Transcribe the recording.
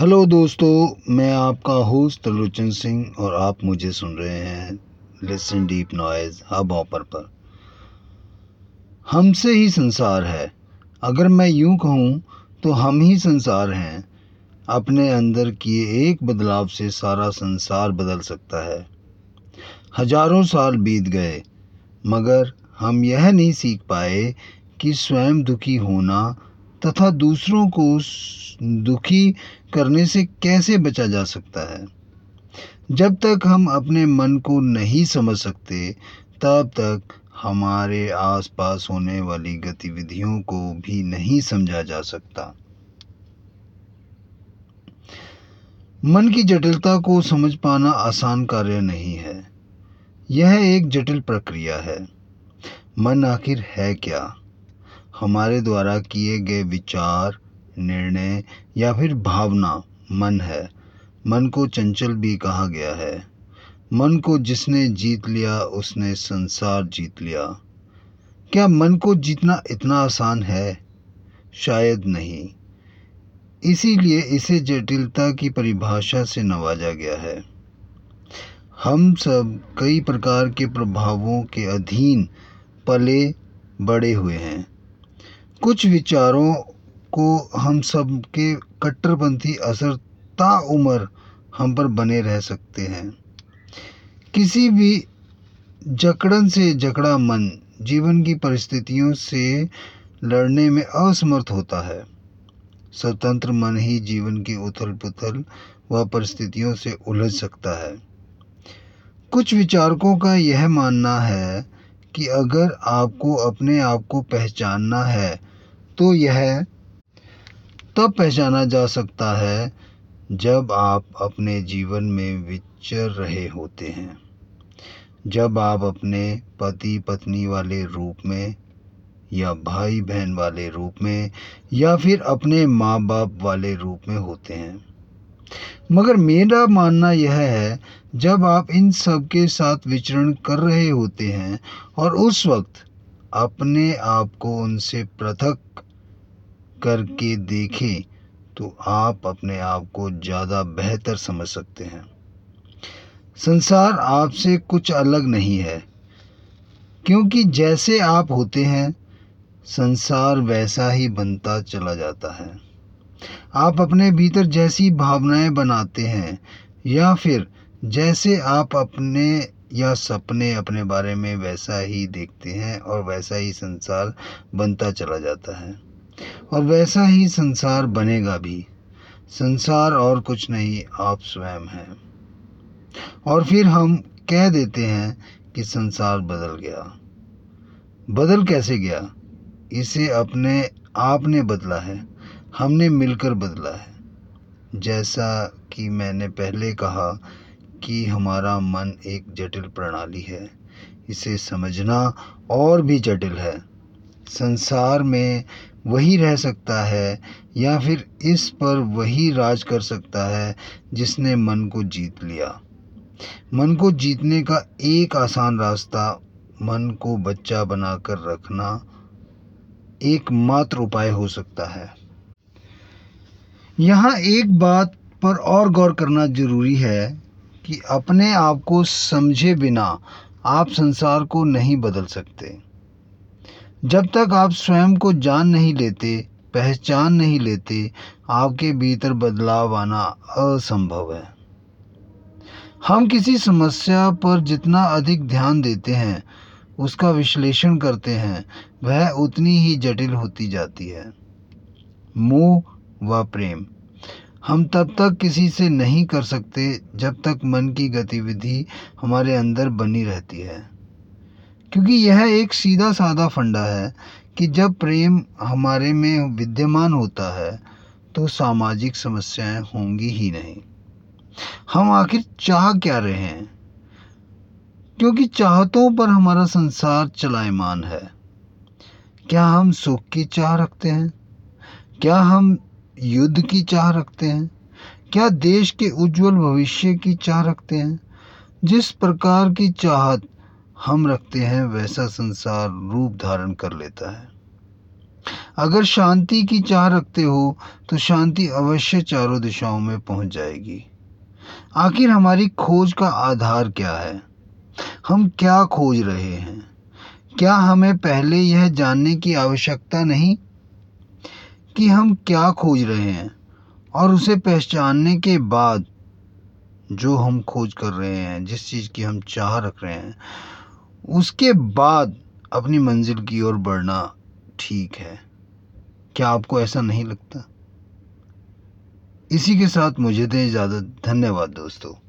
Hello दोस्तों, मैं आपका होस्ट त्रिलोचन सिंह और आप मुझे सुन रहे हैं लिसन डीप नॉइज़ हब ऑपर पर। हमसे ही संसार है। अगर मैं यूँ कहूँ तो हम ही संसार हैं। अपने अंदर किए एक बदलाव से सारा संसार बदल सकता है। हज़ारों साल बीत गए, मगर हम यह नहीं सीख पाए कि स्वयं दुखी होना तथा दूसरों को दुखी करने से कैसे बचा जा सकता है? जब तक हम अपने मन को नहीं समझ सकते, तब तक हमारे आसपास होने वाली गतिविधियों को भी नहीं समझा जा सकता। मन की जटिलता को समझ पाना आसान कार्य नहीं है। यह एक जटिल प्रक्रिया है। मन आखिर है क्या? हमारे द्वारा किए गए विचार, निर्णय या फिर भावना मन है। मन को चंचल भी कहा गया है। मन को जिसने जीत लिया, उसने संसार जीत लिया। क्या मन को जीतना इतना आसान है? शायद नहीं। इसीलिए इसे जटिलता की परिभाषा से नवाजा गया है। हम सब कई प्रकार के प्रभावों के अधीन पले, बड़े हुए हैं। कुछ विचारों को हम सब के कट्टरपंथी असर ता उम्र हम पर बने रह सकते हैं। किसी भी जकड़न से जकड़ा मन जीवन की परिस्थितियों से लड़ने में असमर्थ होता है। स्वतंत्र मन ही जीवन की उथल पुथल व परिस्थितियों से उलझ सकता है। कुछ विचारकों का यह मानना है कि अगर आपको अपने आप को पहचानना है तो यह तब पहचाना जा सकता है जब आप अपने जीवन में विचर रहे होते हैं। जब आप अपने पति, पत्नी वाले रूप में या भाई बहन वाले रूप में या फिर अपने माँ बाप वाले रूप में होते हैं। मगर मेरा मानना यह है, जब आप इन सब के साथ विचरण कर रहे होते हैं और उस वक्त अपने आप को उनसे पृथक करके देखें तो आप अपने आप को ज़्यादा बेहतर समझ सकते हैं। संसार आपसे कुछ अलग नहीं है, क्योंकि जैसे आप होते हैं, संसार वैसा ही बनता चला जाता है। आप अपने भीतर जैसी भावनाएँ बनाते हैं, या फिर जैसे आप अपने या सपने अपने बारे में वैसा ही देखते हैं और वैसा ही संसार बनता चला जाता है। और वैसा ही संसार बनेगा भी। संसार और कुछ नहीं, आप स्वयं हैं। और फिर हम कह देते हैं कि संसार बदल गया। बदल कैसे गया? इसे अपने आपने बदला है। हमने मिलकर बदला है। जैसा कि मैंने पहले कहा कि हमारा मन एक जटिल प्रणाली है। इसे समझना और भी जटिल है। संसार में वही रह सकता है या फिर इस पर वही राज कर सकता है जिसने मन को जीत लिया। मन को जीतने का एक आसान रास्ता मन को बच्चा बनाकर रखना एकमात्र उपाय हो सकता है। यहाँ एक बात पर और गौर करना ज़रूरी है कि अपने आप को समझे बिना आप संसार को नहीं बदल सकते। जब तक आप स्वयं को जान नहीं लेते, पहचान नहीं लेते, आपके भीतर बदलाव आना असंभव है। हम किसी समस्या पर जितना अधिक ध्यान देते हैं, उसका विश्लेषण करते हैं, वह उतनी ही जटिल होती जाती है। मोह व प्रेम। हम तब तक किसी से नहीं कर सकते जब तक मन की गतिविधि हमारे अंदर बनी रहती है। क्योंकि यह एक सीधा साधा फंडा है कि जब प्रेम हमारे में विद्यमान होता है तो सामाजिक समस्याएँ होंगी ही नहीं। हम आखिर चाह क्या रहे हैं? क्योंकि चाहतों पर हमारा संसार चलायमान है। क्या हम सुख की चाह रखते हैं? क्या हम युद्ध की चाह रखते हैं? क्या देश के उज्जवल भविष्य की चाह रखते हैं? जिस प्रकार की चाहत हम रखते हैं वैसा संसार रूप धारण कर लेता है। अगर शांति की चाह रखते हो तो शांति अवश्य चारों दिशाओं में पहुँच जाएगी। आखिर हमारी खोज का आधार क्या है? हम क्या खोज रहे हैं? क्या हमें पहले यह जानने की आवश्यकता नहीं कि हम क्या खोज रहे हैं और उसे पहचानने के बाद जो हम खोज कर रहे हैं, जिस चीज़ की हम चाह रख रहे हैं उसके बाद अपनी मंजिल की ओर बढ़ना ठीक है। क्या आपको ऐसा नहीं लगता? इसी के साथ मुझे दें इजाज़त। धन्यवाद दोस्तों।